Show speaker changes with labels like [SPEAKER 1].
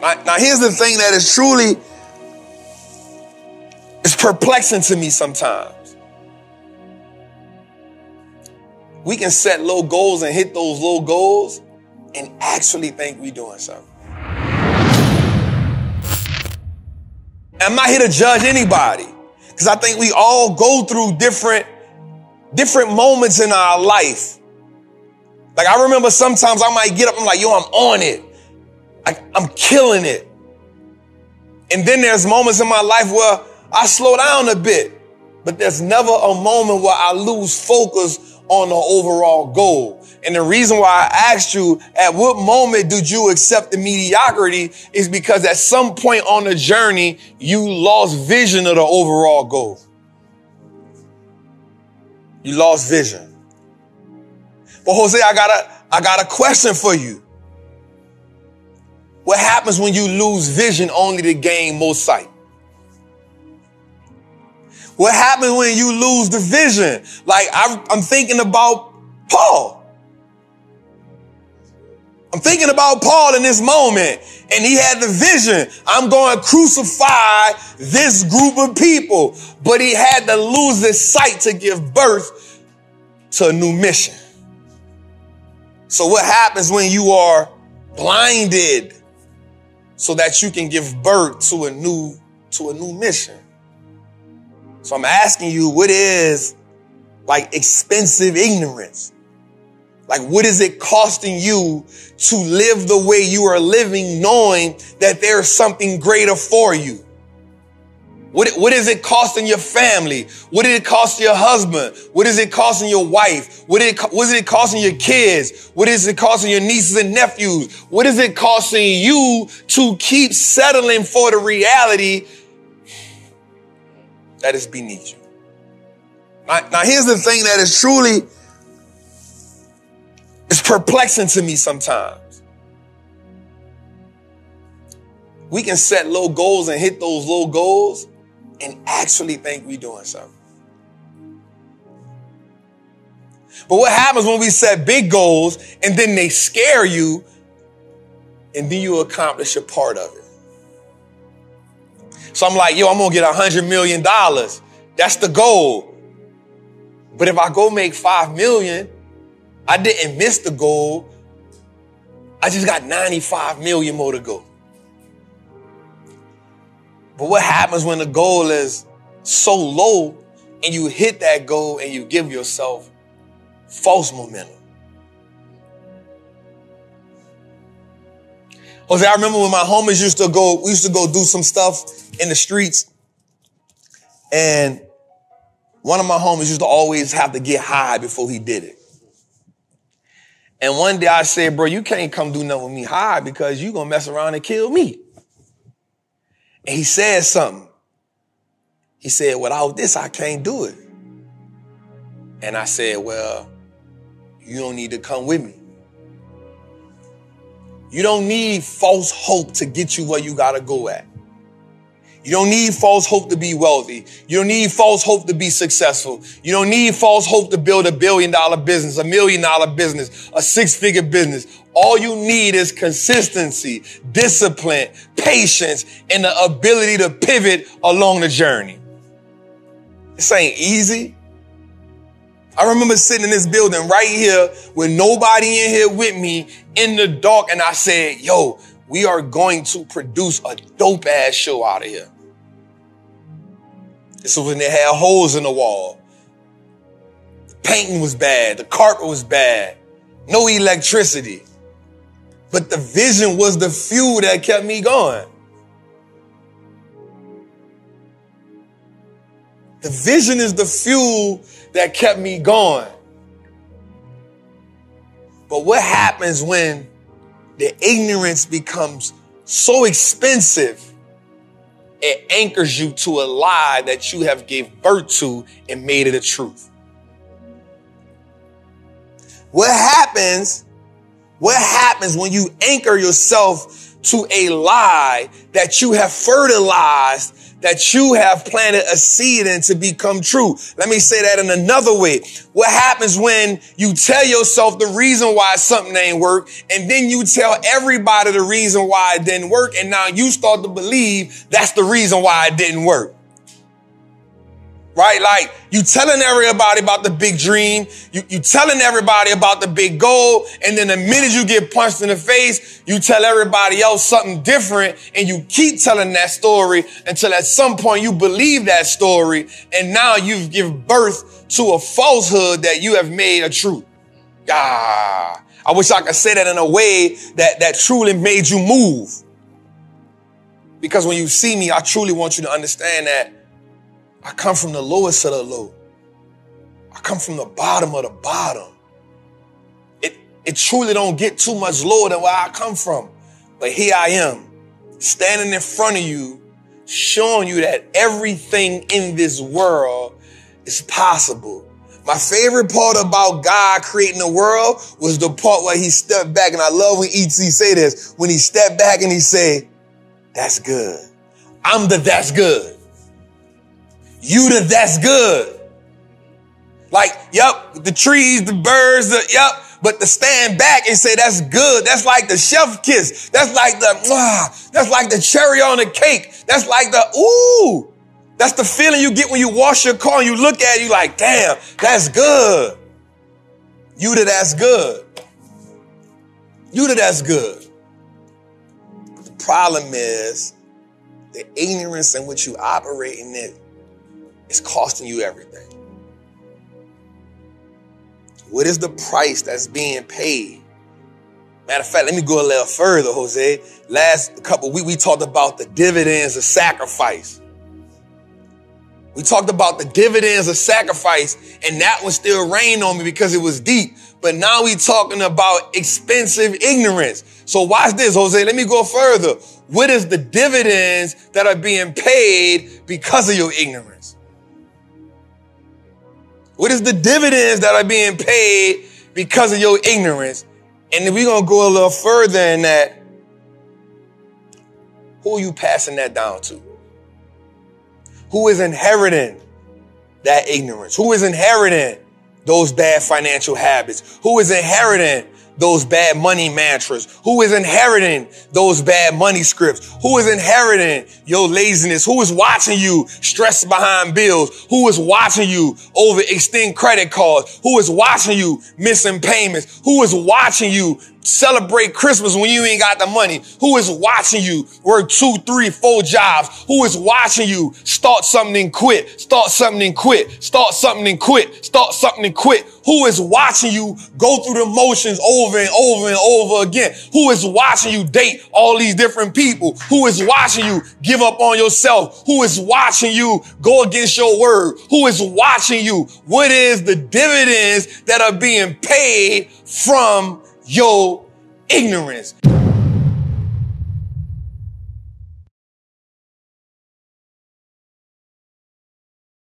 [SPEAKER 1] Now, now here's the thing that is truly it's perplexing to me sometimes. We can set low goals and hit those low goals and actually think we're doing something. I'm not here to judge anybody because I think we all go through different different moments in our life. Like I remember sometimes I might get up, I'm like, yo, I'm on it. I, I'm killing it. And then there's moments in my life where I slow down a bit, but there's never a moment where I lose focus on the overall goal. And the reason why I asked you, at what moment did you accept the mediocrity is because at some point on the journey, you lost vision of the overall goal. You lost vision. But Jose, I got a, I got a question for you. What happens when you lose vision only to gain more sight? What happens when you lose the vision? Like I, I'm thinking about Paul. I'm thinking about Paul in this moment, and he had the vision. I'm going to crucify this group of people, but he had to lose his sight to give birth to a new mission. So what happens when you are blinded so that you can give birth to a new, to a new mission? So I'm asking you, what is like expensive ignorance? Like, what is it costing you to live the way you are living, knowing that there's something greater for you? What, what is it costing your family? What did it cost your husband? What is it costing your wife? What, did it, what is it costing your kids? What is it costing your nieces and nephews? What is it costing you to keep settling for the reality that is beneath you? Now, now here's the thing that is truly it's perplexing to me sometimes. We can set low goals and hit those low goals and actually think we're doing something. But what happens when we set big goals and then they scare you and then you accomplish a part of it? So I'm like, yo, I'm gonna get a hundred million dollars. That's the goal. But if I go make five million, I didn't miss the goal. I just got 95 million more to go. But what happens when the goal is so low and you hit that goal and you give yourself false momentum? Jose, I remember when my homies used to go, we used to go do some stuff in the streets. And one of my homies used to always have to get high before he did it. And one day I said, bro, you can't come do nothing with me high because you gonna mess around and kill me. And he said something. He said, without this, I can't do it. And I said, well, you don't need to come with me. You don't need false hope to get you where you gotta go at. You don't need false hope to be wealthy. You don't need false hope to be successful. You don't need false hope to build a billion dollar business, a million dollar business, a six figure business. All you need is consistency, discipline, patience, and the ability to pivot along the journey. This ain't easy. I remember sitting in this building right here with nobody in here with me in the dark, and I said, yo, we are going to produce a dope ass show out of here. This was when they had holes in the wall. The painting was bad. The carpet was bad. No electricity. But the vision was the fuel that kept me going. The vision is the fuel that kept me going. But what happens when the ignorance becomes so expensive, it anchors you to a lie that you have gave birth to and made it a truth. What happens, what happens when you anchor yourself to a lie that you have fertilized that you have planted a seed in to become true. Let me say that in another way. What happens when you tell yourself the reason why something ain't work and then you tell everybody the reason why it didn't work and now you start to believe that's the reason why it didn't work right? Like you telling everybody about the big dream, you, you telling everybody about the big goal, and then the minute you get punched in the face, you tell everybody else something different, and you keep telling that story until at some point you believe that story, and now you've given birth to a falsehood that you have made a truth. Ah, I wish I could say that in a way that, that truly made you move. Because when you see me, I truly want you to understand that I come from the lowest of the low. I come from the bottom of the bottom. It, it truly don't get too much lower than where I come from. But here I am, standing in front of you, showing you that everything in this world is possible. My favorite part about God creating the world was the part where he stepped back. And I love when E.T. say this, when he stepped back and he said, that's good. I'm the that's good. You the that's good. Like, yep, the trees, the birds, the, yep, but to stand back and say that's good, that's like the chef kiss. That's like the, mwah, that's like the cherry on the cake. That's like the, ooh, that's the feeling you get when you wash your car and you look at it, you like, damn, that's good. You that that's good. You that that's good. The problem is the ignorance in which you operate in it it's costing you everything. What is the price that's being paid? Matter of fact, let me go a little further, Jose. Last couple weeks, we talked about the dividends of sacrifice. We talked about the dividends of sacrifice, and that one still rained on me because it was deep. But now we talking about expensive ignorance. So watch this, Jose. Let me go further. What is the dividends that are being paid because of your ignorance? What is the dividends that are being paid because of your ignorance? And if we're going to go a little further in that, who are you passing that down to? Who is inheriting that ignorance? Who is inheriting those bad financial habits? Who is inheriting those bad money mantras? Who is inheriting those bad money scripts? Who is inheriting your laziness? Who is watching you stress behind bills? Who is watching you overextend credit cards? Who is watching you missing payments? Who is watching you celebrate Christmas when you ain't got the money? Who is watching you work two, three, four jobs? Who is watching you start something and quit, start something and quit, start something and quit, start something and quit? Who is watching you go through the motions over and over and over again? Who is watching you date all these different people? Who is watching you give up on yourself? Who is watching you go against your word? Who is watching you? What is the dividends that are being paid from your ignorance.